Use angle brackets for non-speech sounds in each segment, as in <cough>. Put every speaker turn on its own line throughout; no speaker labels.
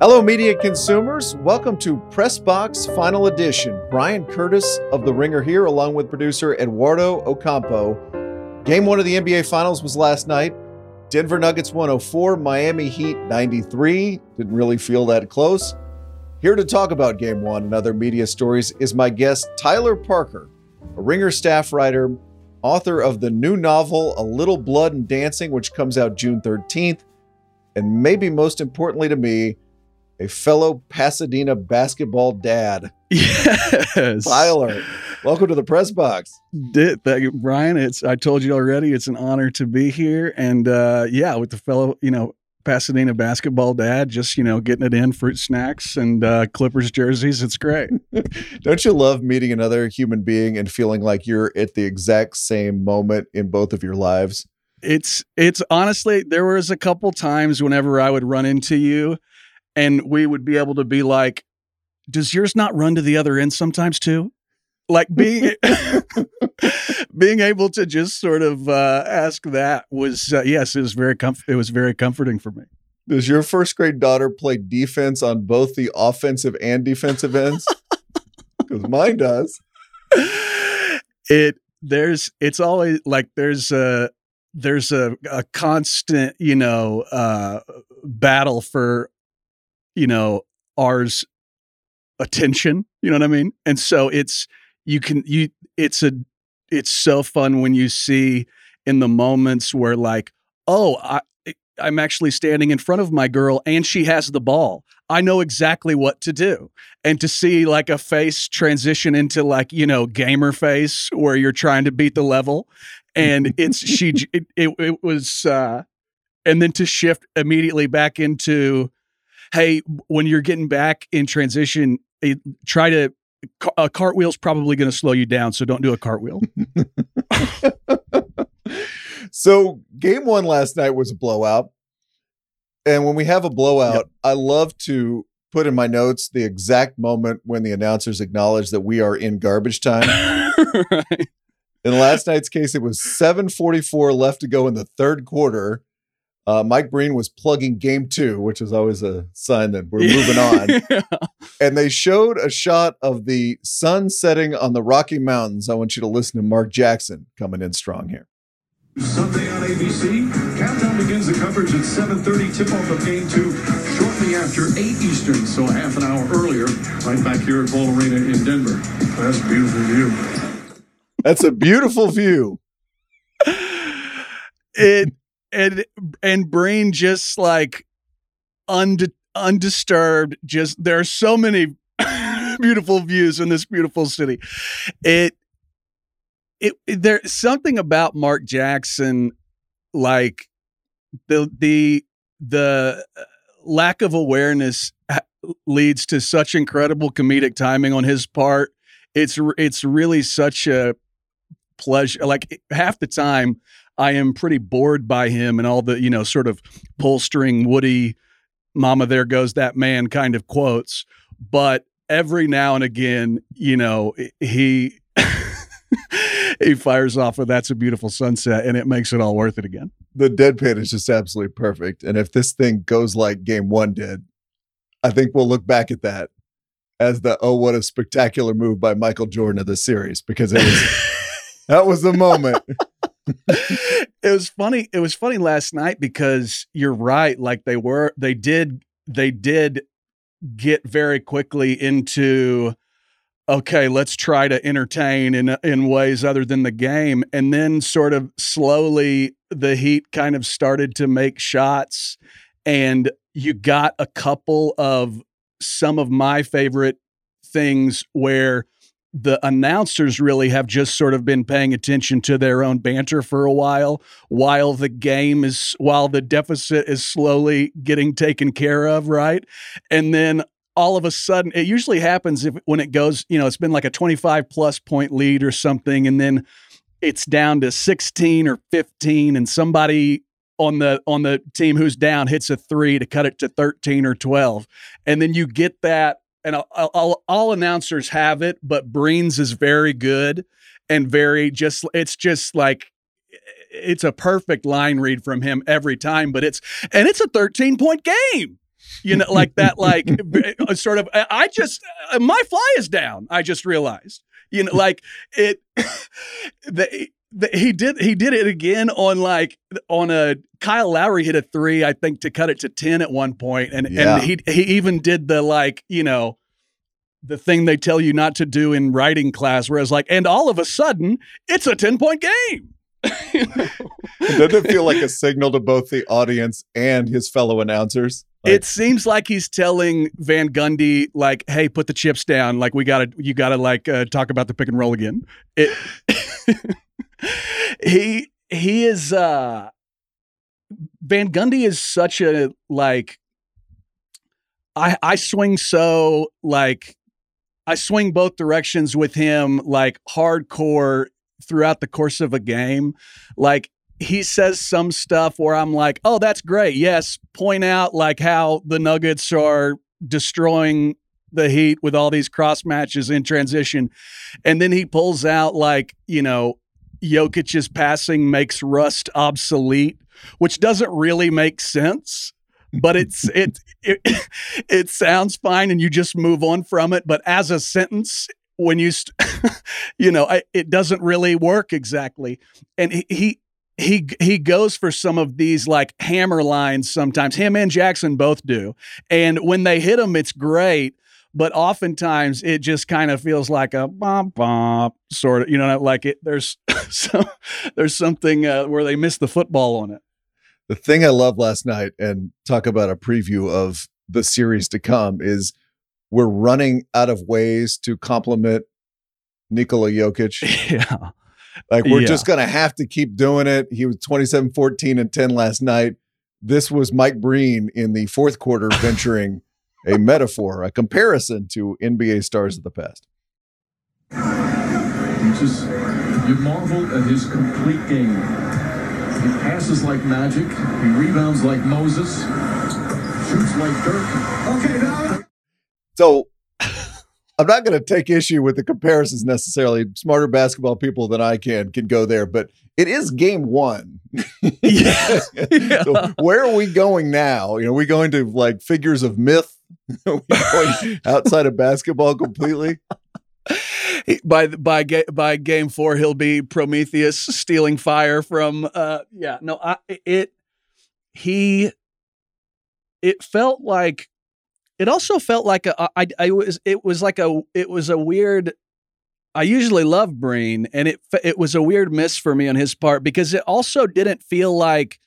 Hello, media consumers. Welcome to Press Box Final Edition. Bryan Curtis of The Ringer here, along with producer Eduardo Ocampo. Game one of the NBA Finals was last night. Denver Nuggets 104, Miami Heat 93. Didn't really feel that close. Here to talk about game one and other media stories is my guest, Tyler Parker, a Ringer staff writer, author of the new novel, A Little Blood and Dancing, which comes out June 13th. And maybe most importantly to me, a fellow Pasadena basketball dad.
Yes,
Tyler, welcome to the press box.
Did thank you, Bryan? It's I told you already. It's an honor to be here, and uh, yeah, with the fellow, you know, Pasadena basketball dad, just you know, getting it in, fruit snacks and uh, Clippers jerseys. It's great. <laughs>
Don't you love meeting another human being and feeling like you're at the exact same moment in both of your lives?
It's it's honestly there was a couple times whenever I would run into you and we would be able to be like, does yours not run to the other end sometimes too? Like being <laughs> <laughs> being able to just sort of uh, ask that was uh, yes, it was very comf- it was very comforting for me.
Does your first grade daughter play defense on both the offensive and defensive ends? <laughs> Because mine does.
It there's it's always like there's a there's a, a constant you know uh, battle for you know ours attention you know what i mean? And so it's you can you it's a it's so fun when you see in the moments where like oh i i'm actually standing in front of my girl and she has the ball. I know exactly what to do. And to see like a face transition into like you know gamer face where you're trying to beat the level and <laughs> it's she it, it, it was uh and then to shift immediately back into hey, when you're getting back in transition, try to a cartwheel's probably going to slow you down, so don't do a cartwheel. <laughs>
so, game one last night was a blowout. And when we have a blowout, yep. I love to put in my notes the exact moment when the announcers acknowledge that we are in garbage <laughs> time. right. In last night's case, it was 7:44 left to go in the third quarter. Uh, Mike Breen was plugging game two, which is always a sign that we're <laughs> moving on. yeah. And they showed a shot of the sun setting on the Rocky Mountains. I want you to listen to Mark Jackson coming in strong here.
Sunday on ABC. Countdown begins the coverage at 7.30. Tip-off of game two shortly after 8 Eastern, so half an hour earlier, right back here at Ball Arena in Denver. That's a beautiful view.
That's a beautiful view. <laughs>
It and and Breen just like unde- undisturbed just there are so many <laughs> beautiful views in this beautiful city. It, it it there's something about mark jackson like the the the uh, lack of awareness leads to such incredible comedic timing on his part. It's it's really such a pleasure like half the time I am pretty bored by him and all the, you know, sort of pull string Woody, mama, there goes that man kind of quotes. But every now and again, you know, he. <laughs> he fires off with "That's a beautiful sunset," and it makes it all worth it again.
The deadpan is just absolutely perfect, and if this thing goes like Game One did, I think we'll look back at that as the "Oh, what a spectacular move by Michael Jordan of the series," because it was <laughs> that was the moment
it was funny. It was funny last night because you're right. Like they were, they did, they did get very quickly into okay, let's try to entertain in in ways other than the game, and then sort of slowly the Heat kind of started to make shots, and you got a couple of some of my favorite things where the announcers really have just sort of been paying attention to their own banter for a while while the game is while the deficit is slowly getting taken care of right? And then all of a sudden it usually happens if when it goes you know it's been like a 25 plus point lead or something and then it's down to 16 or 15 and somebody on the on the team who's down hits a 3 to cut it to 13 or 12 and then you get that and all, all, all announcers have it, but Breen's is very good and very just. It's just like it's a perfect line read from him every time. But it's and it's a thirteen point game. You know, like that. Like <laughs> uh, sort of. I just uh, my fly is down. I just realized. You know, like it. <laughs> The, the, he did he did it again on like on a Kyle Lowry hit a three I think to cut it to ten at one point and yeah. and he he even did the like you know the thing they tell you not to do in writing class whereas like and all of a sudden it's a 10 point game <laughs>
doesn't it feel like a signal to both the audience and his fellow announcers
like, it seems like he's telling Van Gundy, like, "Hey, put the chips down. Like, we gotta, you gotta, like, uh, talk about the pick and roll again." It, <laughs> he he is uh Van Gundy is such a like I I swing so like I swing both directions with him like hardcore throughout the course of a game. Like he says some stuff where I'm like, "Oh, that's great. Yes, point out like how the Nuggets are destroying the Heat with all these cross matches in transition." And then he pulls out like, you know, Jokic's passing makes Rust obsolete, which doesn't really make sense. But it's it it <laughs> it sounds fine, and you just move on from it. But as a sentence, when you st- <laughs> you know I, it doesn't really work exactly. And he, he he he goes for some of these like hammer lines sometimes. Him and Jackson both do, and when they hit them, it's great but oftentimes it just kind of feels like a bump bump sort of you know like it there's <laughs> some there's something uh, where they miss the football on it
the thing i love last night and talk about a preview of the series to come is we're running out of ways to compliment Nikola Jokic. <laughs>
Yeah.
Like we're yeah. just going to have to keep doing it. He was 27 14 and 10 last night. This was Mike Breen in the fourth quarter <laughs> venturing a metaphor, a comparison to NBA stars of the past.
You just you marvel at his complete game. He passes like magic. He rebounds like Moses. Shoots like Dirk. Okay, now.
So <laughs> I'm not going to take issue with the comparisons necessarily. Smarter basketball people than I can can go there, but it is game one. yeah. yeah. <laughs> So where are we going now? You know, are we going to like figures of myth <laughs> outside of basketball completely?
By by by game four, he'll be Prometheus stealing fire from. uh Yeah, no, I, it he. It felt like. It also felt like a. I, I was. It was like a. It was a weird. I usually love Breen, and it it was a weird miss for me on his part because it also didn't feel like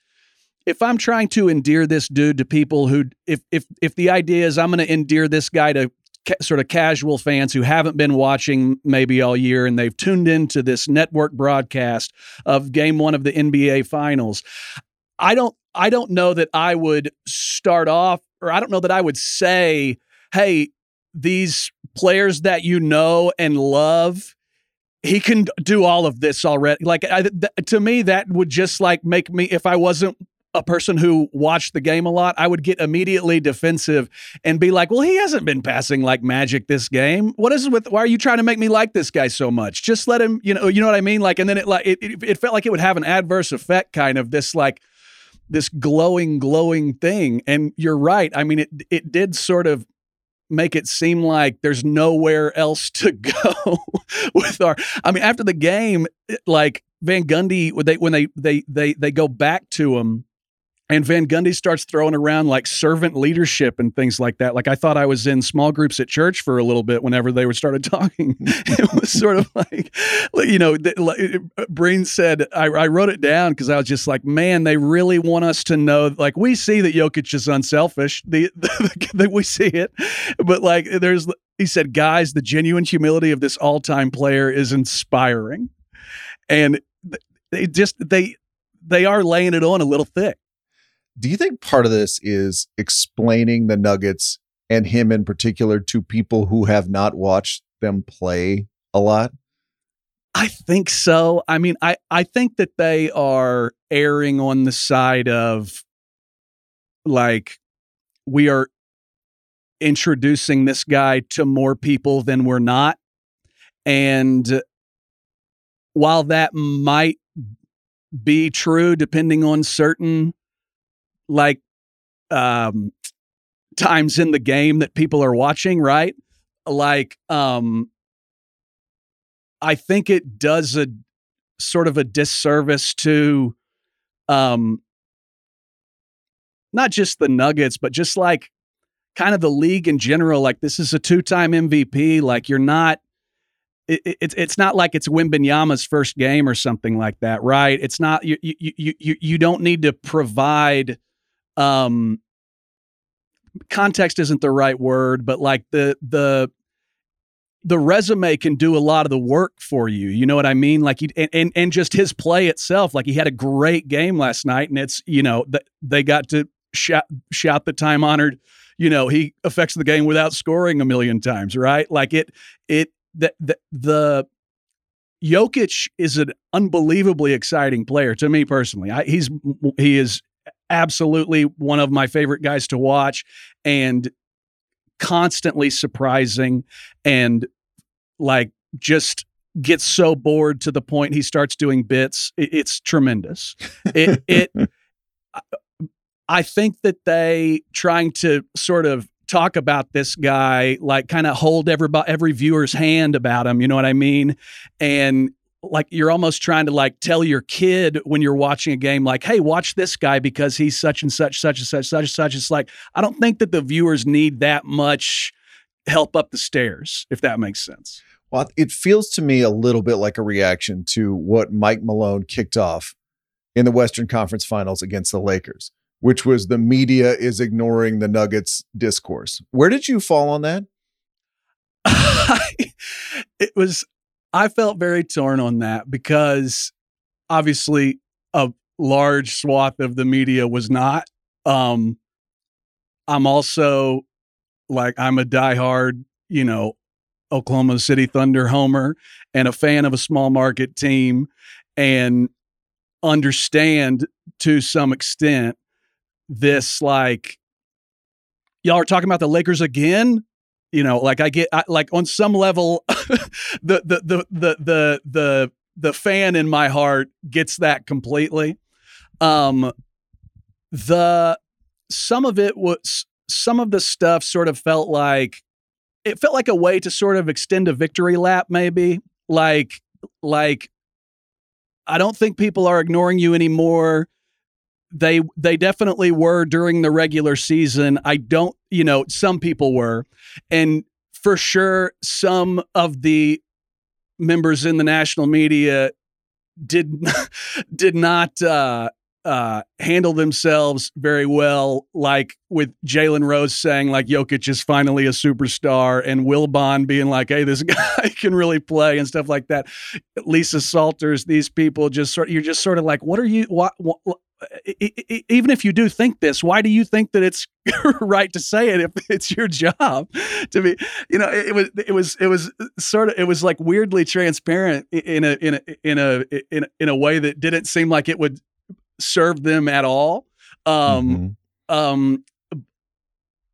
if I'm trying to endear this dude to people who, if if if the idea is I'm going to endear this guy to ca- sort of casual fans who haven't been watching maybe all year and they've tuned into this network broadcast of Game One of the NBA Finals, I don't I don't know that I would start off, or I don't know that I would say, hey, these players that you know and love he can do all of this already. Like I, th- to me, that would just like make me if I wasn't a person who watched the game a lot, I would get immediately defensive and be like, "Well, he hasn't been passing like magic this game. What is it with? Why are you trying to make me like this guy so much? Just let him, you know, you know what I mean? Like, and then it like it, it, it felt like it would have an adverse effect, kind of this like this glowing, glowing thing. And you're right. I mean, it it did sort of make it seem like there's nowhere else to <laughs> go with our. I mean, after the game, like Van Gundy, when they when they they they they go back to him and Van Gundy starts throwing around like servant leadership and things like that. Like I thought I was in small groups at church for a little bit whenever they were started <laughs> talking. it was sort of like, you know, uh, Breen said, I, I wrote it down because I was just like, man, they really want us to know. Like we see that Jokic is unselfish. <laughs> The, the we see it, but like there's, he said, guys, the genuine humility of this all-time player is inspiring, and they just they they are laying it on a little thick.
Do you think part of this is explaining the Nuggets and him in particular to people who have not watched them play a lot?
I think so. I mean, I, I think that they are erring on the side of like we are introducing this guy to more people than we're not. And while that might be true depending on certain like um times in the game that people are watching, right? Like um I think it does a sort of a disservice to um not just the Nuggets, but just like kind of the league in general. Like this is a two-time MVP. Like you're not it, it, it's not like it's Wembanyama's first game or something like that, right? It's not you you you you, you don't need to provide um context isn't the right word, but like the the the resume can do a lot of the work for you. You know what I mean? Like, he, and, and and just his play itself. Like, he had a great game last night, and it's you know they got to shout shout the time honored. You know, he affects the game without scoring a million times, right? Like it it the the, the Jokic is an unbelievably exciting player to me personally. I, he's he is absolutely one of my favorite guys to watch and constantly surprising and like just gets so bored to the point he starts doing bits. It, it's tremendous. It it <laughs> I think that they trying to sort of talk about this guy like kind of hold every every viewer's hand about him, you know what I mean? And like you're almost trying to like tell your kid when you're watching a game like hey watch this guy because he's such and such such and such such and such. It's like i don't think that the viewers need that much help up the stairs if that makes sense.
Well it feels to me a little bit like a reaction to what mike malone kicked off in the western conference finals against the lakers which was the media is ignoring the nuggets discourse. Where did you fall on that? <laughs>
It was I felt very torn on that because obviously a large swath of the media was not. Um, I'm also like I'm a diehard, you know, Oklahoma City Thunder homer and a fan of a small market team and understand to some extent this like y'all are talking about the Lakers again you know like i get I, like on some level <laughs> the, the the the the the the fan in my heart gets that completely. Um the some of it was some of the stuff sort of felt like it felt like a way to sort of extend a victory lap maybe. Like like i don't think people are ignoring you anymore they they definitely were during the regular season. I don't, you know, some people were, and for sure, some of the members in the national media did <laughs> did not uh, uh, handle themselves very well, like with Jalen Rose saying like Jokic is finally a superstar, and Wilbon being like, "Hey, this <laughs> guy can really play" and stuff like that. Lisa Salters, these people just sort you're just sort of like, "What are you? What, what even if you do think this, why do you think that it's <laughs> right to say it if it's your job to be? You know, it, it, was it was it was sort of it was like weirdly transparent in a in a in a in a, in a way that didn't seem like it would serve them at all. Um, mm-hmm. um,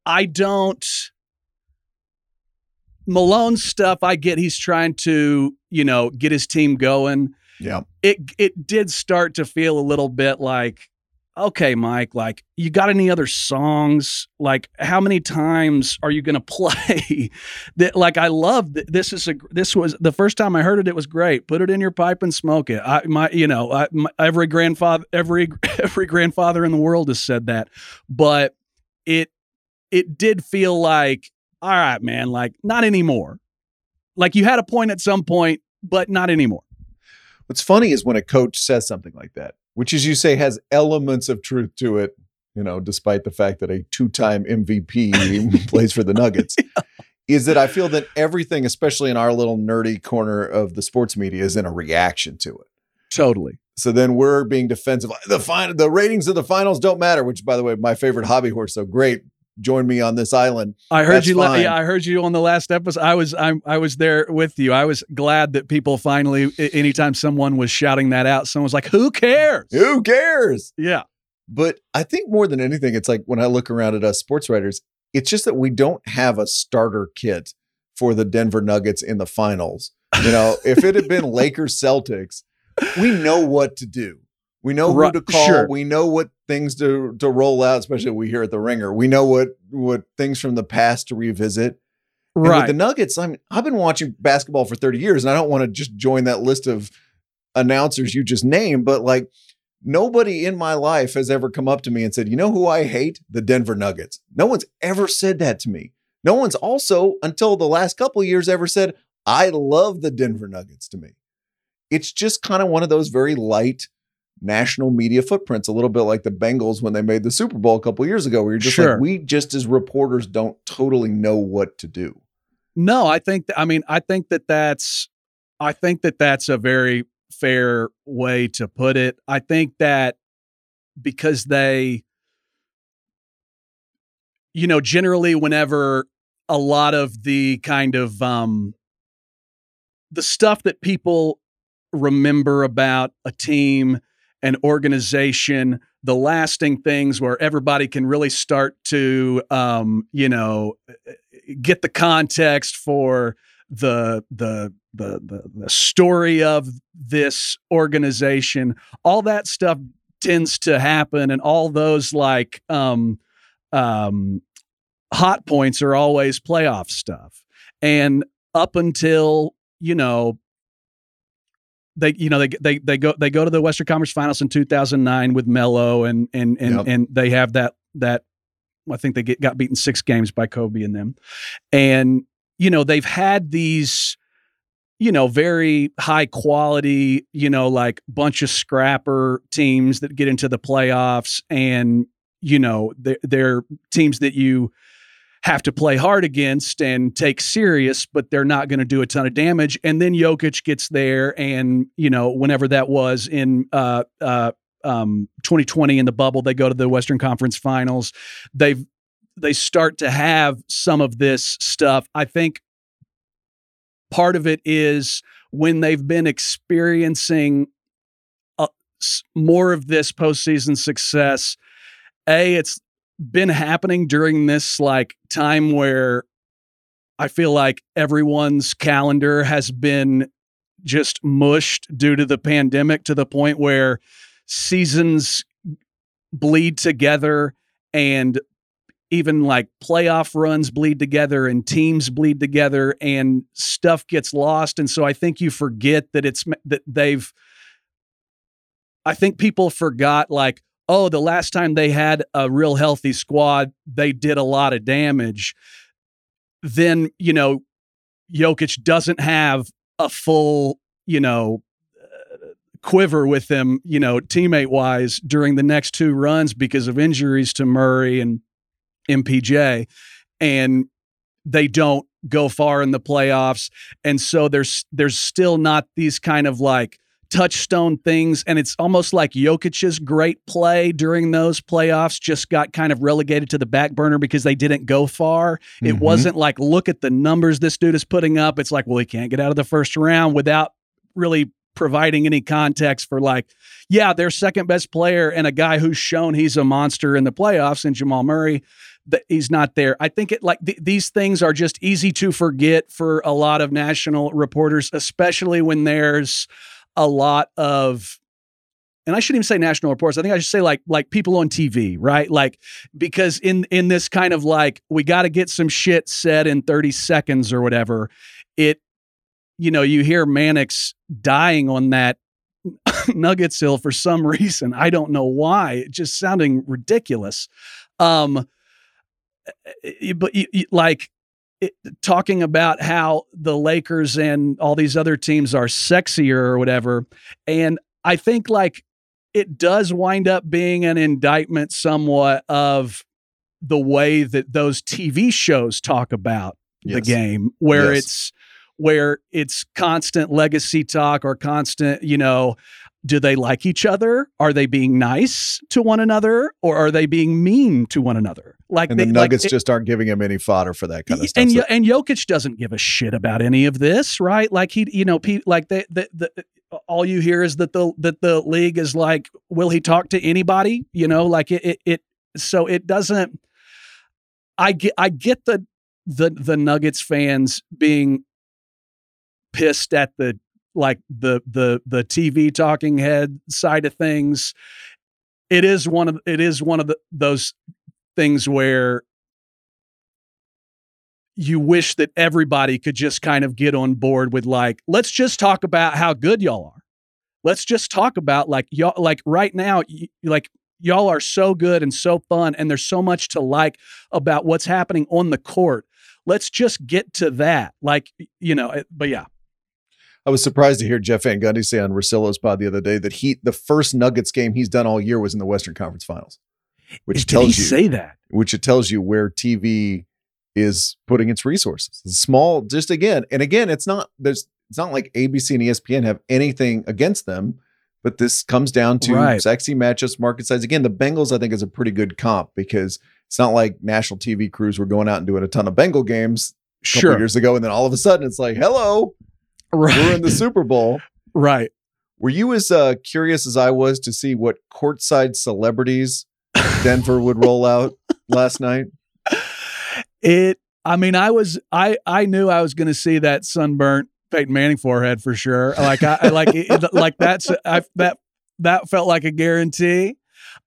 I don't. Malone stuff, I get he's trying to, you know, get his team going.
Yeah.
It it did start to feel a little bit like okay, Mike, like you got any other songs? Like how many times are you going <laughs> to play that like I love th- this is a this was the first time I heard it it was great. Put it in your pipe and smoke it. I my you know, I, my, every grandfather every <laughs> every grandfather in the world has said that. But it it did feel like all right, man, like not anymore. Like you had a point at some point, but not anymore.
What's funny is when a coach says something like that, which, as you say, has elements of truth to it, you know, despite the fact that a two time MVP <laughs> plays for the Nuggets, <laughs> yeah. is that I feel that everything, especially in our little nerdy corner of the sports media, is in a reaction to it.
Totally.
So then we're being defensive. The final, the ratings of the finals don't matter. Which, by the way, my favorite hobby horse. So great join me on this island.
I heard That's you. La- yeah, I heard you on the last episode. I was I, I was there with you. I was glad that people finally, anytime someone was shouting that out, someone was like, "Who cares?
Who cares?"
Yeah.
But I think more than anything, it's like when I look around at us sports writers, it's just that we don't have a starter kit for the Denver Nuggets in the finals. You know, <laughs> if it had been Lakers Celtics, we know what to do. We know who to call. Sure. We know what things to to roll out, especially we here at the Ringer. We know what what things from the past to revisit. And right. with the Nuggets, I'm I've been watching basketball for 30 years, and I don't want to just join that list of announcers you just named, but like nobody in my life has ever come up to me and said, "You know who I hate? The Denver Nuggets." No one's ever said that to me. No one's also until the last couple of years ever said, "I love the Denver Nuggets." To me, it's just kind of one of those very light national media footprints, a little bit like the Bengals when they made the Super Bowl a couple years ago, where you're just sure. like, we just as reporters don't totally know what to do.
No, I think, th- I mean, I think that that's, I think that that's a very fair way to put it. I think that because they, you know, generally, whenever a lot of the kind of, um, the stuff that people remember about a team an organization, the lasting things where everybody can really start to, um, you know, get the context for the, the the the the story of this organization. All that stuff tends to happen, and all those like um, um, hot points are always playoff stuff. And up until you know they you know they they they go they go to the Western Conference Finals in 2009 with Melo and and and yep. and they have that that I think they get, got beaten six games by Kobe and them, and you know they've had these you know very high quality you know like bunch of scrapper teams that get into the playoffs and you know they're, they're teams that you have to play hard against and take serious, but they're not going to do a ton of damage. And then Jokic gets there, and you know, whenever that was in uh, uh, um, 2020 in the bubble, they go to the Western Conference Finals. They've they start to have some of this stuff. I think part of it is when they've been experiencing uh, more of this postseason success. A, it's been happening during this like time where I feel like everyone's calendar has been just mushed due to the pandemic to the point where seasons bleed together and even like playoff runs bleed together and teams bleed together and stuff gets lost. And so i think you forget that it's that they've i think people forgot like oh, the last time they had a real healthy squad, they did a lot of damage. Then, you know, Jokic doesn't have a full, you know, uh, quiver with them, you know, teammate wise during the next two runs because of injuries to Murray and MPJ. And they don't go far in the playoffs. And so there's there's still not these kind of like touchstone things. And it's almost like Jokic's great play during those playoffs just got kind of relegated to the back burner because they didn't go far. It mm-hmm. wasn't like, look at the numbers this dude is putting up. It's like, well, he can't get out of the first round without really providing any context for like, yeah, their second best player and a guy who's shown he's a monster in the playoffs and Jamal Murray that he's not there. I think it like th- these things are just easy to forget for a lot of national reporters, especially when there's a lot of and I shouldn't even say national reports. I think I should say like like people on TV, right? Like because in in this kind of like we got to get some shit said in 30 seconds or whatever, it you know, you hear Mannix dying on that <laughs> Nuggets hill for some reason. I don't know why. It just sounding ridiculous. Um but like it, talking about how the Lakers and all these other teams are sexier or whatever. And I think like it does wind up being an indictment somewhat of the way that those TV shows talk about yes. the game, where yes. it's where it's constant legacy talk or constant, you know, do they like each other? Are they being nice to one another or are they being mean to one another?
Like and they, the Nuggets like, just aren't giving him any fodder for that kind of stuff.
And so. and Jokic doesn't give a shit about any of this, right? Like he, you know, like the, the, the all you hear is that the that the league is like, will he talk to anybody? You know, like it, it, it so it doesn't. I get I get the the the Nuggets fans being pissed at the like the the the TV talking head side of things, it is one of it is one of the, those things where you wish that everybody could just kind of get on board with like let's just talk about how good y'all are. Let's just talk about like y'all like right now y- like y'all are so good and so fun and there's so much to like about what's happening on the court. Let's just get to that. Like you know eh, but yeah.
I was surprised to hear Jeff Van Gundy say on Russillo's pod the other day that he the first Nuggets game he's done all year was in the Western Conference Finals,
which Did tells you say that,
which it tells you where TV is putting its resources. It's small, just again and again, it's not there's it's not like ABC and ESPN have anything against them, but this comes down to right. sexy matchups, market size. Again, the Bengals I think is a pretty good comp because it's not like national TV crews were going out and doing a ton of Bengal games sure. years ago, and then all of a sudden it's like, hello, right. we're in the Super Bowl. <laughs>
Right.
Were you as uh, curious as I was to see what courtside celebrities Denver would roll out last night?
It. I mean, I was. I. I knew I was going to see that sunburnt Peyton Manning forehead for sure. Like I. like. It, like that's. I. That. That felt like a guarantee.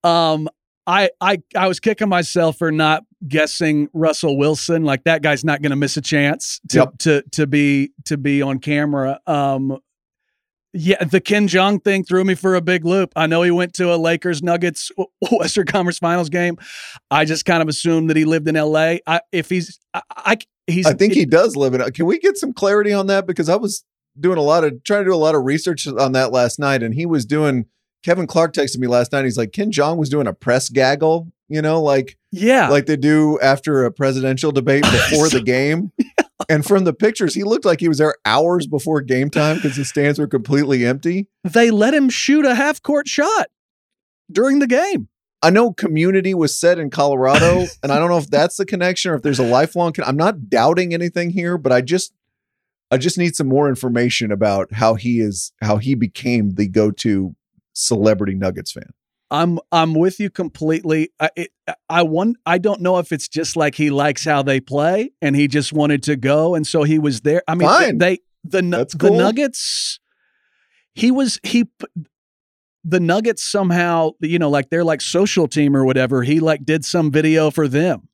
Um. I. I. I was kicking myself for not guessing Russell Wilson. Like that guy's not going to miss a chance to yep. to to be to be on camera. Um, yeah, the Ken Jeong thing threw me for a big loop. I know he went to a Lakers Nuggets Western Conference Finals game. I just kind of assumed that he lived in L.A. I, if he's, I, I he's.
I think he does live in. Can we get some clarity on that? Because I was doing a lot of trying to do a lot of research on that last night, and he was doing. Kevin Clark texted me last night. He's like, Ken Jeong was doing a press gaggle you know, like
yeah,
like they do after a presidential debate <laughs> before the game. <laughs> And from the pictures, he looked like he was there hours before game time because the stands were completely empty.
They let him shoot a half court shot during the game.
I know community was set in Colorado, <laughs> and I don't know if that's the connection or if there's a lifelong. Con- I'm not doubting anything here, but I just, I just need some more information about how he is, how he became the go-to celebrity Nuggets fan.
I'm I'm with you completely. I it, I want I don't know if it's just like he likes how they play and he just wanted to go and so he was there. I mean Fine. they the That's the cool. Nuggets he was he the Nuggets somehow you know like they're like social team or whatever. He like did some video for them.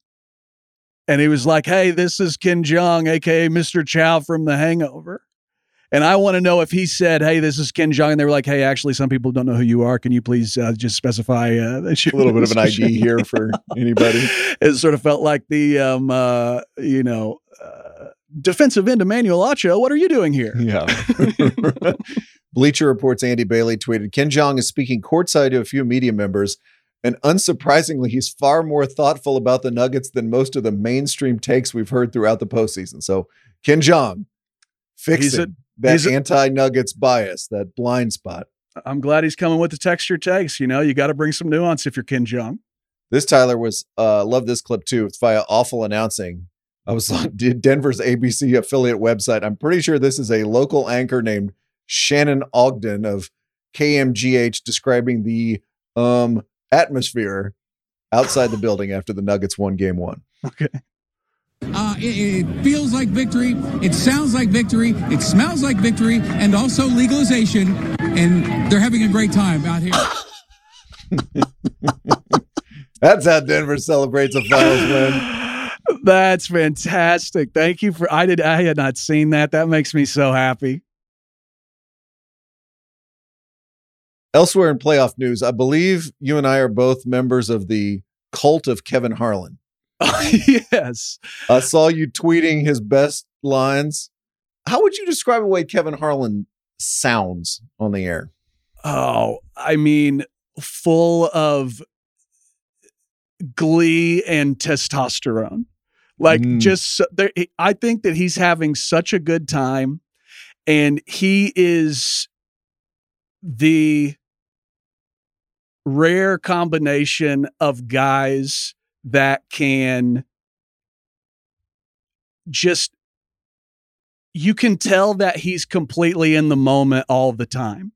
And he was like, "Hey, this is Ken Jeong, aka Mr. Chow from The Hangover." And I want to know if he said, "Hey, this is Ken Jeong," and they were like, "Hey, actually, some people don't know who you are. Can you please uh, just specify uh, <laughs>
a little bit of an <laughs> ID here for anybody?"
it sort of felt like the, um, uh, you know, uh, defensive end Emmanuel Acho. What are you doing here?
Yeah. <laughs> Bleacher Reports Andy Bailey tweeted Ken Jeong is speaking courtside to a few media members. And unsurprisingly, he's far more thoughtful about the Nuggets than most of the mainstream takes we've heard throughout the postseason. So, Ken Jeong, fixing that anti Nuggets bias, that blind spot.
I'm glad he's coming with the texture takes. You know, you got to bring some nuance if you're Ken Jeong.
This Tyler was uh love this clip too. It's via awful announcing. I was on Denver's ABC affiliate website. I'm pretty sure this is a local anchor named Shannon Ogden of KMGH describing the um atmosphere outside the building after the Nuggets won game one. <laughs>
Okay.
Uh, it, it, feels like victory. It sounds like victory. It smells like victory, and also legalization. And they're having a great time out here. <laughs>
That's how Denver celebrates a finals win. <laughs>
That's fantastic. Thank you for I did I had not seen that. That makes me so happy.
Elsewhere in playoff news, I believe you and I are both members of the cult of Kevin Harlan. <laughs>
yes.
I saw you tweeting his best lines. How would you describe the way Kevin Harlan sounds on the air?
Oh, I mean, full of glee and testosterone. Like mm. just there I think that he's having such a good time and he is the rare combination of guys that can just you can tell that he's completely in the moment all the time.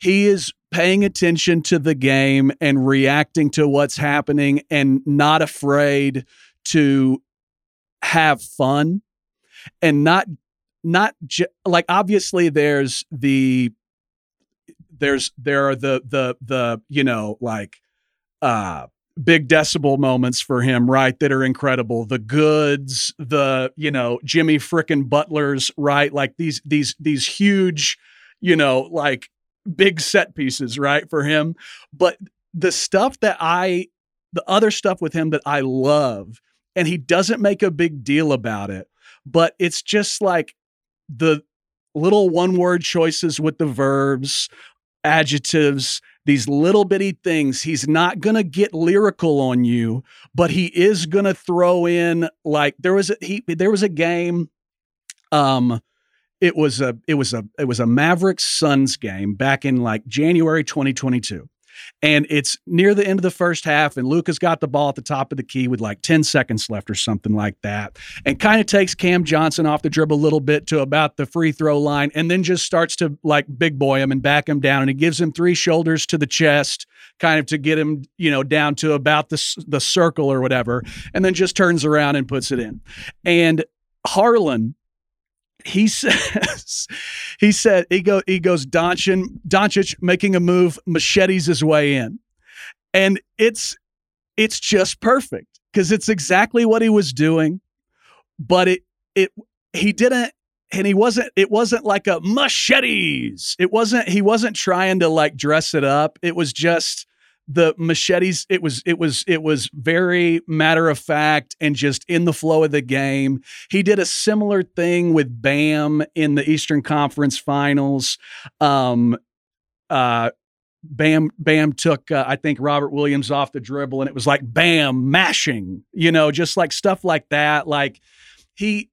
He is paying attention to the game and reacting to what's happening and not afraid to have fun and not not ju- like obviously there's the there's there are the the the you know like uh big decibel moments for him right that are incredible the goods the you know jimmy frickin' butlers right like these these these huge you know like big set pieces, right, for him. But the stuff that I, the other stuff with him that I love, and he doesn't make a big deal about it, but it's just like the little one word choices with the verbs, adjectives, these little bitty things. He's not going to get lyrical on you, but he is going to throw in like there was a he there was a game um it was a it was a it was a Mavericks Suns game back in like January 2022. And it's near the end of the first half, and Luka's got the ball at the top of the key with like 10 seconds left or something like that. And kind of takes Cam Johnson off the dribble a little bit to about the free throw line, and then just starts to like big boy him and back him down. And he gives him three shoulders to the chest, kind of to get him, you know, down to about the, the circle or whatever, and then just turns around and puts it in. And Harlan he <laughs> says he said he go he goes Doncic Doncic making a move machetes his way in, and it's it's just perfect because it's exactly what he was doing, but it it he didn't and he wasn't it wasn't like a machetes. It wasn't he wasn't trying to like dress it up. It was just the machetes it was it was it was very matter of fact and just in the flow of the game. He did a similar thing with bam in the eastern conference finals. Um uh Bam Bam took uh, I think Robert Williams off the dribble and it was like bam mashing you know just like stuff like that. Like he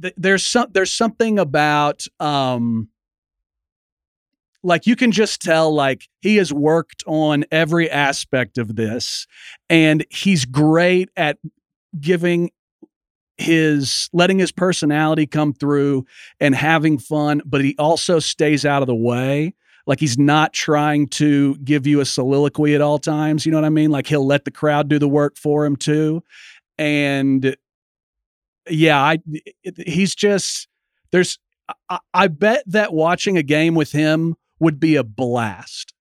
th- there's some there's something about um like you can just tell like he has worked on every aspect of this and he's great at giving his letting his personality come through and having fun but he also stays out of the way. Like he's not trying to give you a soliloquy at all times you know what i mean? Like he'll let the crowd do the work for him too. And yeah i he's just there's I, I bet that watching a game with him would be a blast.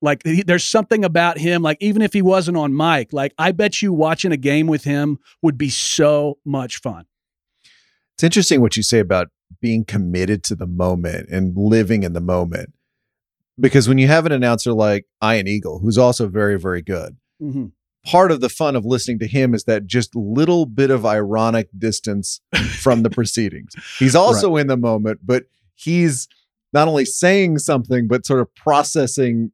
Like he, there's something about him, like even if he wasn't on mic, like I bet you watching a game with him would be so much fun.
It's interesting what you say about being committed to the moment and living in the moment. Because when you have an announcer like Ian Eagle, who's also very, very good, mm-hmm. part of the fun of listening to him is that just little bit of ironic distance from the <laughs> proceedings. He's also right. in the moment, but he's not only saying something but sort of processing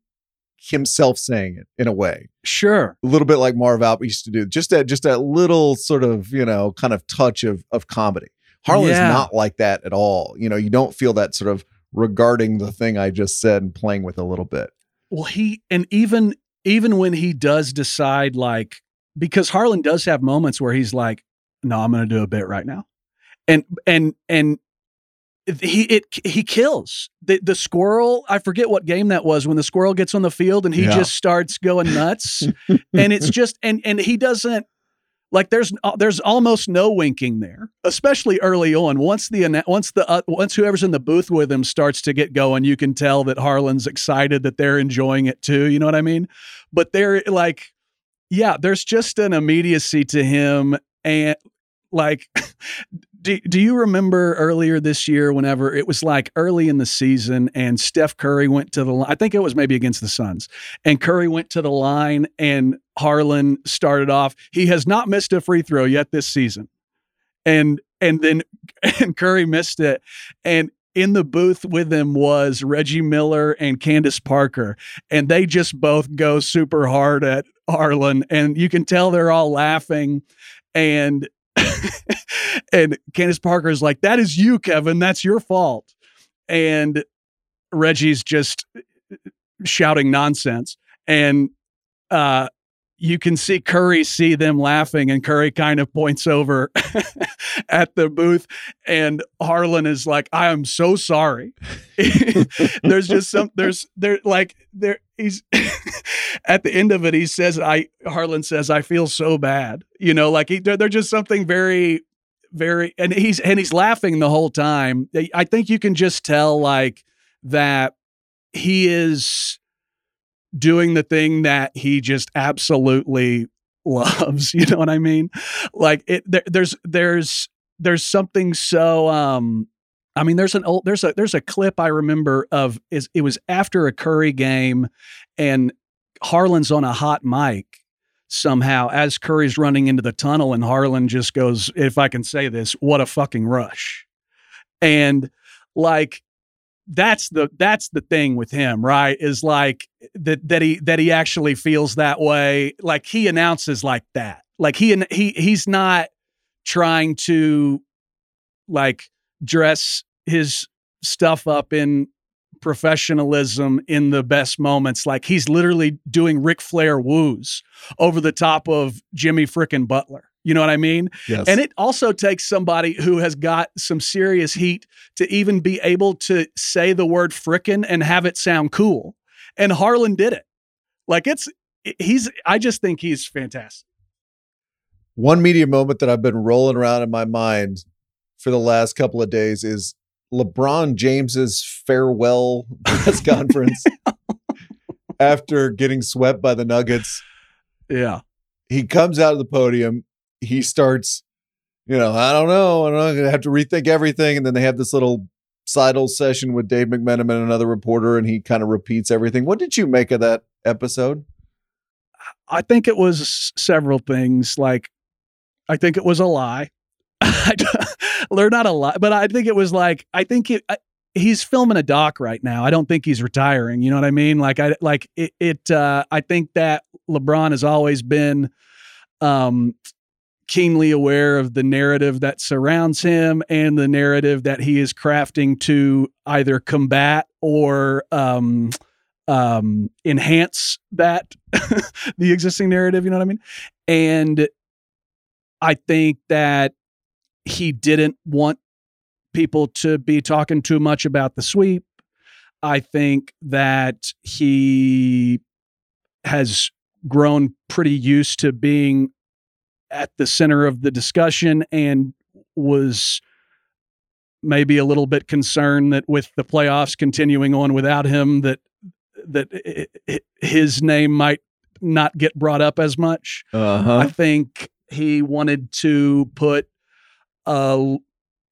himself saying it in a way.
Sure.
A little bit like Marv Albert used to do. Just that just that little sort of, you know, kind of touch of of comedy. Harlan's yeah. not like that at all. You know, you don't feel that sort of regarding the thing I just said and playing with a little bit.
Well, he and even even when he does decide like because Harlan does have moments where he's like, "No, I'm going to do a bit right now." And and and he it he kills the the squirrel. I forget what game that was when the squirrel gets on the field and he yeah. just starts going nuts, <laughs> and it's just and and he doesn't Like there's uh, there's almost no winking there, especially early on. Once the once the uh, once whoever's in the booth with him starts to get going, you can tell that Harlan's excited that they're enjoying it too. You know what I mean? But they're like, yeah, there's just an immediacy to him, and like <laughs> do, do you remember earlier this year whenever it was like early in the season and Steph Curry went to the line? I think it was maybe against the Suns. And Curry went to the line and Harlan started off. He has not missed a free throw yet this season. And and then <laughs> and Curry missed it. And in the booth with him was Reggie Miller and Candace Parker. And they just both go super hard at Harlan. And you can tell they're all laughing. And <laughs> and Candace Parker is like, "That is you, Kevin. That's your fault." And Reggie's just shouting nonsense, and uh, you can see Curry see them laughing, and Curry kind of points over <laughs> at the booth, and Harlan is like, "I am so sorry." <laughs> there's just some there's there like there he's <laughs> at the end of it he says I Harlan says I feel so bad, you know, like he, they're, they're just something very very and he's and he's laughing the whole time. I think you can just tell like that he is doing the thing that he just absolutely loves. <laughs> You know what I mean? Like it, there, there's there's there's something so. um I mean, there's an old there's a there's a clip I remember of is it was after a Curry game, and Harlan's on a hot mic somehow as Curry's running into the tunnel, and Harlan just goes, "If I can say this, what a fucking rush!" And like that's the that's the thing with him right is like that that he that he actually feels that way like he announces like that like he he he's not trying to like dress his stuff up in professionalism in the best moments like he's literally doing Ric Flair woos over the top of Jimmy frickin' Butler you know what I mean?
Yes.
And it also takes somebody who has got some serious heat to even be able to say the word frickin' and have it sound cool. And Harlan did it. Like it's he's I just think he's fantastic.
One media moment that I've been rolling around in my mind for the last couple of days is LeBron James's farewell <laughs> press conference <laughs> after getting swept by the Nuggets.
Yeah.
He comes out of the podium he starts, you know, I don't know, I don't know, I have to rethink everything. And then they have this little sidle session with Dave McMenamin and another reporter, and he kind of repeats everything. What did you make of that episode?
I think it was several things. Like, I think it was a lie. <laughs> They're not a lot, but I think it was like I think it. I, he's filming a doc right now. I don't think he's retiring. You know what I mean? Like I like it. it uh, I think that LeBron has always been um, keenly aware of the narrative that surrounds him and the narrative that he is crafting to either combat or um, um, enhance that <laughs> the existing narrative. You know what I mean? And I think that he didn't want people to be talking too much about the sweep. I think that he has grown pretty used to being at the center of the discussion and was maybe a little bit concerned that with the playoffs continuing on without him that that his name might not get brought up as much.
Uh-huh.
I think he wanted to put uh,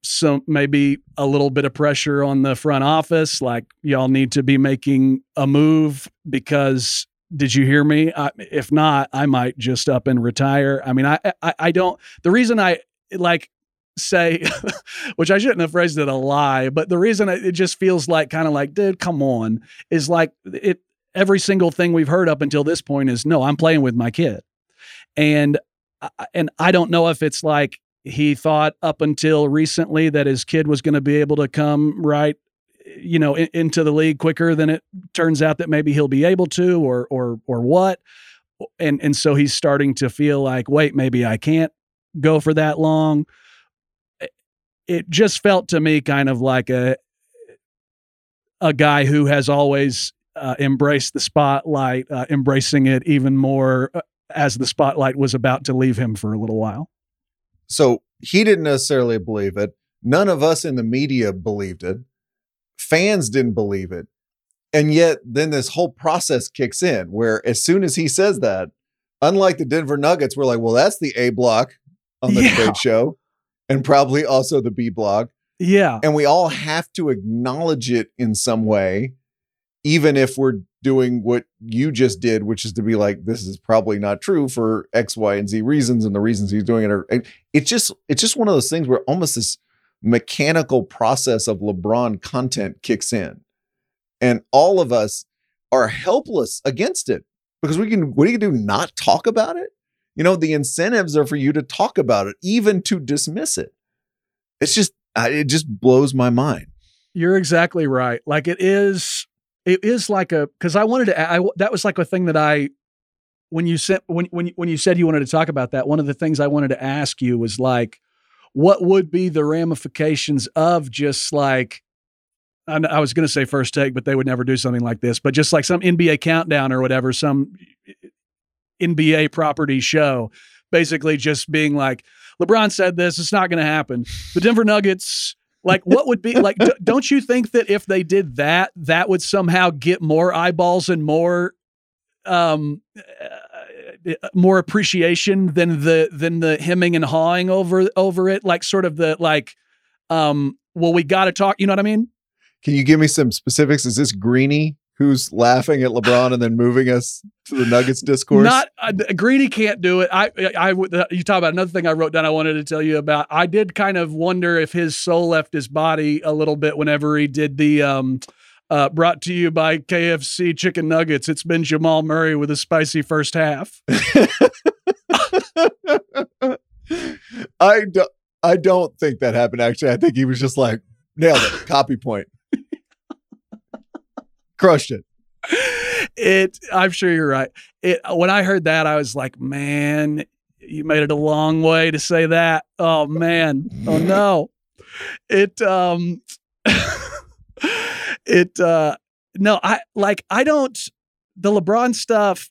some maybe a little bit of pressure on the front office like y'all need to be making a move because did you hear me? I, if not, I might just up and retire. I mean, I, I, I don't. The reason I like say, <laughs> which I shouldn't have phrased it a lie, but the reason it just feels like kind of like, dude, come on, is like it. Every single thing we've heard up until this point is no, I'm playing with my kid, and and I don't know if it's like he thought up until recently that his kid was going to be able to come right you know in, into the league quicker than it turns out that maybe he'll be able to or or or what and and so he's starting to feel like wait maybe I can't go for that long it just felt to me kind of like a a guy who has always uh, embraced the spotlight uh, embracing it even more uh, as the spotlight was about to leave him for a little while.
So he didn't necessarily believe it. None of us in the media believed it. Fans didn't believe it. And yet, then this whole process kicks in where as soon as he says that, unlike the Denver Nuggets, we're like, well, that's the A block on the
Yeah.
debate show and probably also the B block.
Yeah.
And we all have to acknowledge it in some way, even if we're doing what you just did, which is to be like, this is probably not true for X, Y, and Z reasons, and the reasons he's doing it are. It's just, it's just one of those things where almost this mechanical process of LeBron content kicks in, and all of us are helpless against it because we can. What do you do? Not talk about it? You know, the incentives are for you to talk about it, even to dismiss it. It's just, it just blows my mind.
You're exactly right. Like it is, it is like a because I wanted to. I that was like a thing that I when you said when when when you said you wanted to talk about that. One of the things I wanted to ask you was like, what would be the ramifications of just like. I I was going to say first take, but they would never do something like this. But just like some NBA countdown or whatever, some eh, eh, NBA property show, basically just being like, LeBron said this, it's not going to happen. The Denver Nuggets like what would be like d- don't you think that if they did that that would somehow get more eyeballs and more um uh, more appreciation than the than the hemming and hawing over over it? Like sort of the like um well we got to talk you know what i mean?
Can you give me some specifics? Is this Greeny who's laughing at LeBron and then moving us to the Nuggets discourse?
Not uh, Greeny can't do it. I, I, I uh, you talk about another thing I wrote down. I wanted to tell you about. I did kind of wonder if his soul left his body a little bit whenever he did the um, uh, brought to you by KFC chicken nuggets. It's been Jamal Murray with a spicy first half. <laughs>
I don't. I don't think that happened. Actually, I think he was just like nailed it. Copy point. Crushed it.
It. I'm sure you're right. It. When I heard that, I was like, man, you made it a long way to say that. Oh man. Oh no. It. Um. <laughs> it. Uh. No. I like. I don't. The LeBron stuff.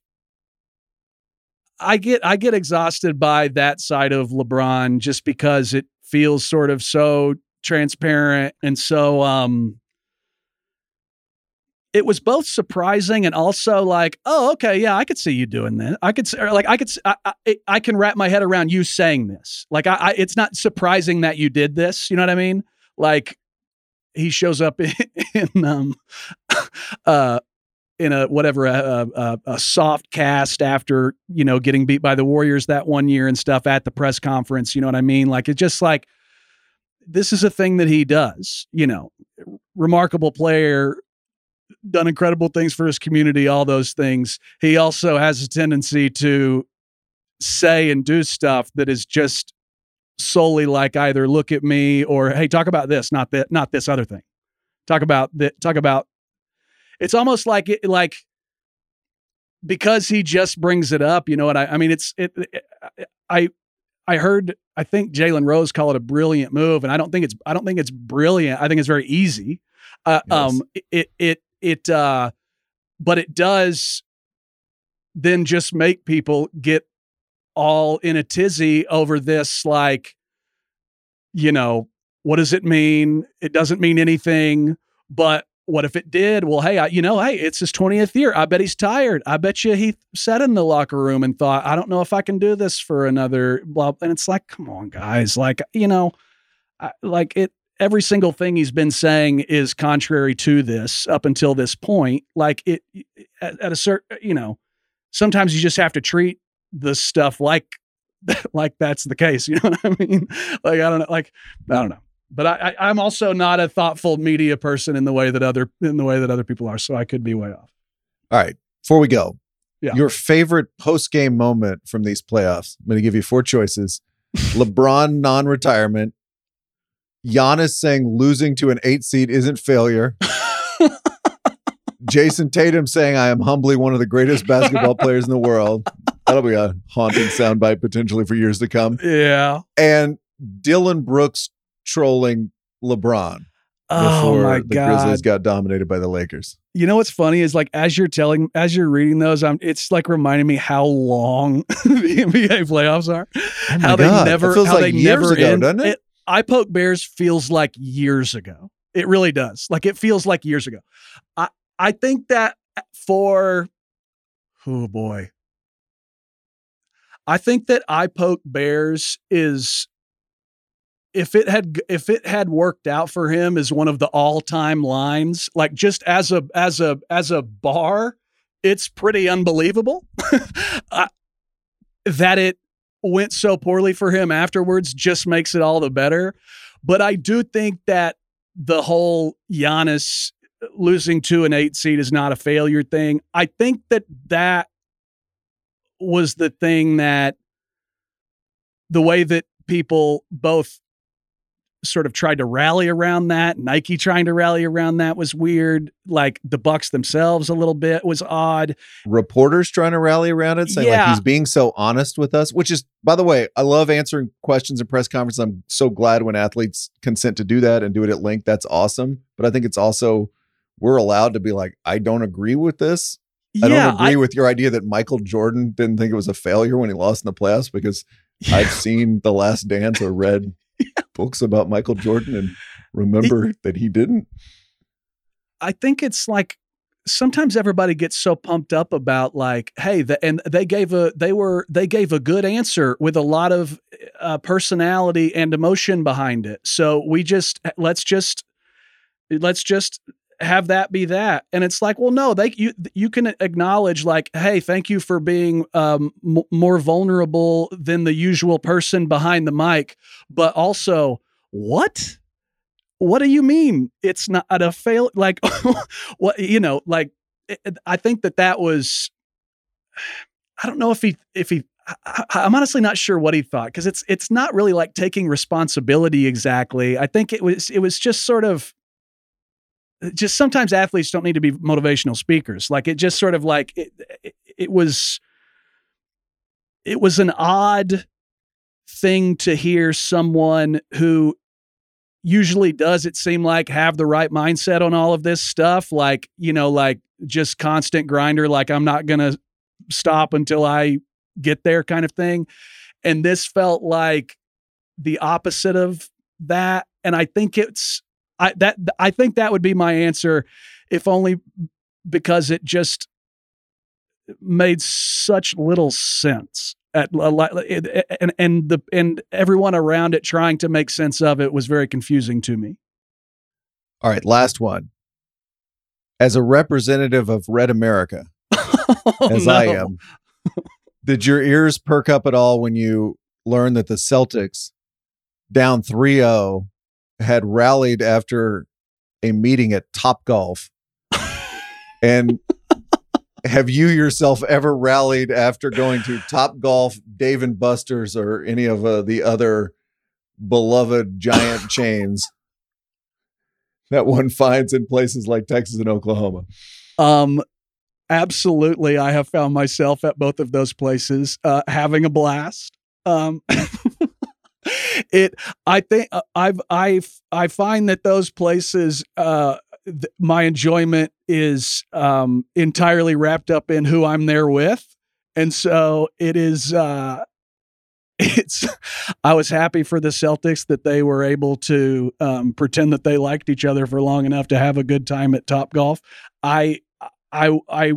I get. I get exhausted by that side of LeBron just because it feels sort of so transparent and so um it was both surprising and also like, oh, okay, yeah, I could see you doing this. I could, like, I could, I, I, I can wrap my head around you saying this. Like, I, I, it's not surprising that you did this. You know what I mean? Like, he shows up in, <laughs> in um, <laughs> uh, in a whatever a, a, a soft cast after you know getting beat by the Warriors that one year and stuff at the press conference. You know what I mean? Like, it's just like this is a thing that he does. You know, remarkable player done incredible things for his community, all those things. He also has a tendency to say and do stuff that is just solely like either look at me or hey, talk about this, not that, not this other thing. Talk about that. Talk about. It's almost like it, like because he just brings it up. You know what I? I mean, it's it. it I I heard. I think Jalen Rose call it a brilliant move, and I don't think it's. I don't think it's brilliant. I think it's very easy. Uh,
Yes.
Um. It. It. It. Uh. But it does then just make people get all in a tizzy over this. Like, you know, what does it mean? It doesn't mean anything. But what if it did? Well, hey, I, you know, hey, it's his 20th year. I bet he's tired. I bet you he sat in the locker room and thought, I don't know if I can do this for another blah. And it's like, come on, guys. Like, you know, I, like it, every single thing he's been saying is contrary to this up until this point. Like it, at, at a certain, you know, sometimes you just have to treat the stuff like, <laughs> like that's the case. <laughs> You know what I mean? Like, I don't know. Like, I don't know but I, I, I'm also not a thoughtful media person in the way that other in the way that other people are. So I could be way off.
All right. Before we go,
Yeah.
your favorite post game moment from these playoffs. I'm going to give you four choices: <laughs> LeBron non-retirement, Giannis saying losing to an eight seed isn't failure. Jayson Tatum saying, I am humbly one of the greatest basketball players in the world. That'll be a haunting soundbite potentially for years to come.
Yeah.
And Dillon Brooks trolling LeBron.
Oh
before
my
the
god!
Grizzlies got dominated by the Lakers.
You know what's funny is like as you're telling, as you're reading those, I'm it's like reminding me how long <laughs> the NBA playoffs are.
Oh
how
God,
they
it
never,
feels
how
like
they
years
never
ago,
end.
doesn't it?
I poke bears feels like years ago. It really does. Like it feels like years ago. I I think that for oh boy, I think that I poke bears is if it had if it had worked out for him is one of the all-time lines like just as a as a as a bar it's pretty unbelievable <laughs> I, that it went so poorly for him afterwards just makes it all the better. But i do think that the whole Giannis losing to an 8 seed is not a failure thing. I think that that was the thing that the way that people both sort of tried to rally around that. Nike trying to rally around that was weird. Like the Bucks themselves a little bit was odd.
Reporters trying to rally around it, saying like he's being so honest with us. Which is, by the way, I love answering questions in press conferences. I'm so glad when athletes consent to do that and do it at length. That's awesome. But I think it's also we're allowed to be like, I don't agree with this. I
yeah,
don't agree with your idea that Michael Jordan didn't think it was a failure when he lost in the playoffs because I've <laughs> seen The Last Dance or read books about Michael Jordan and remember that he didn't.
I think it's like sometimes everybody gets so pumped up about like, hey, the, and they gave a they were they gave a good answer with a lot of uh, personality and emotion behind it. So we just let's just let's just have that be that. And it's like well no they you you can acknowledge like hey thank you for being um m- more vulnerable than the usual person behind the mic. But also what? What do you mean? It's not a fail like <laughs> what you know like it- it- i think that that was <sighs> i don't know if he if he I, i'm honestly not sure what he thought because it's it's not really like taking responsibility exactly. I think it was it was just sort of Uh, just sometimes athletes don't need to be motivational speakers. Like it just sort of like it, it, it was it was an odd thing to hear someone who usually does it seem like have the right mindset on all of this stuff. Like you know like just constant grinder like i'm not going to stop until i get there kind of thing. And this felt like the opposite of that. And i think it's i that i think that would be my answer if only because it just made such little sense at and and the and everyone around it trying to make sense of it was very confusing to me
All right, last one. As a representative of Red America,
Oh, <laughs>
as I am, did your ears perk up at all when you learned that the Celtics, down 3 0, had rallied after a meeting at Top Golf? And have you yourself ever rallied after going to Top Golf, Dave and Buster's, or any of uh, the other beloved giant chains that one finds in places like Texas and Oklahoma?
Um, absolutely. I have found myself at both of those places uh, having a blast. Um, it, I think uh, I've, I've, I find that those places, uh, th- my enjoyment is um, entirely wrapped up in who I'm there with. And so it is, uh, <laughs> it's, I was happy for the Celtics that they were able to um, pretend that they liked each other for long enough to have a good time at Top Golf. I, I I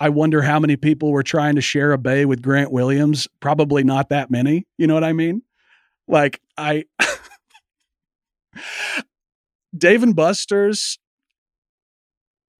I wonder how many people were trying to share a bay with Grant Williams. Probably not that many. You know what I mean? Like I Dave and Buster's.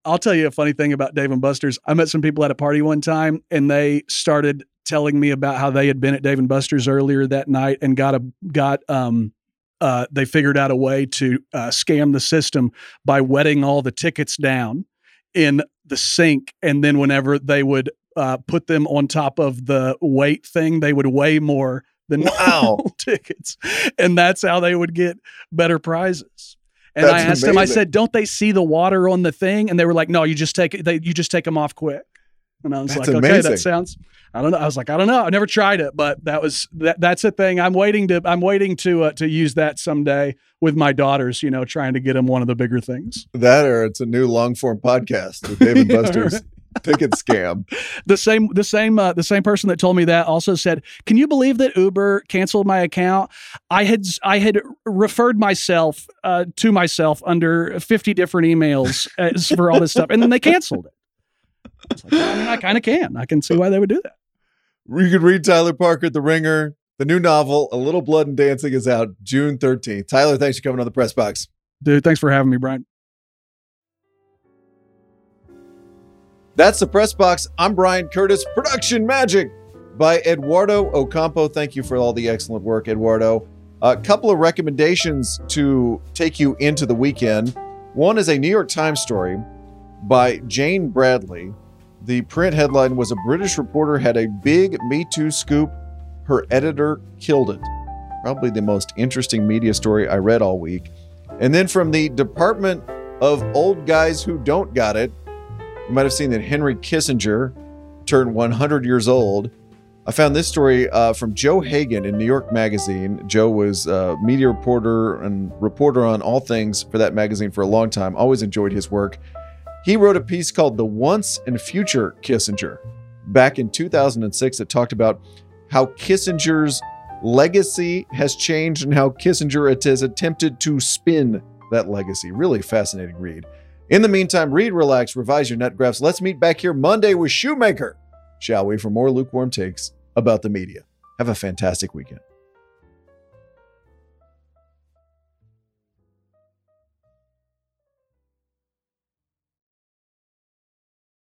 I'll tell you a funny thing about Dave and Buster's. I met some people at a party one time and they started telling me about how they had been at Dave and Buster's earlier that night and got a got um uh they figured out a way to uh, scam the system by wetting all the tickets down in the sink and then whenever they would uh, put them on top of the weight thing they would weigh more than
Wow. <laughs>
tickets and that's how they would get better prizes and i
That's
asked them i said don't they see the water on the thing and they were like no you just take it they, you just take them off quick and i was
That's
like okay that sounds I don't know. I was like, I don't know. I've never tried it, but that was that. That's a thing. I'm waiting to. I'm waiting to uh, to use that someday with my daughters. You know, trying to get them one of the bigger things.
That or it's a new long form podcast, the David <laughs> Buster's. Ticket scam. <laughs>
The same. The same. Uh, the same person that told me that also said, "Can you believe that Uber canceled my account? I had I had referred myself uh, to myself under 50 different emails uh, for all this stuff, and then they canceled it." I like, well, I mean, I kind of can. I can see why they would do that.
You can read Tyler Parker at The Ringer. The new novel, A Little Blood and Dancing, is out June 13th. Tyler, thanks for coming on the press box.
Dude, thanks for having me, Bryan.
That's the press box. I'm Bryan Curtis. Production magic by Eduardo Ocampo. Thank you for all the excellent work, Eduardo. A couple of recommendations to take you into the weekend. One is a New York Times story by Jane Bradley. The print headline was A British reporter had a big Me Too scoop. Her editor killed it. Probably the most interesting media story I read all week. And then from the Department of Old Guys Who Don't Got It, you might have seen that Henry Kissinger turned 100 years old. I found this story uh, from Joe Hagan in New York Magazine. Joe was a media reporter and reporter on all things for that magazine for a long time. Always enjoyed his work. He wrote a piece called The Once and Future Kissinger back in 2006 that talked about how Kissinger's legacy has changed and how Kissinger has attempted to spin that legacy. Really fascinating read. In the meantime, read, relax, revise your nut graphs. Let's meet back here Monday with Shoemaker, shall we, for more lukewarm takes about the media. Have a fantastic weekend.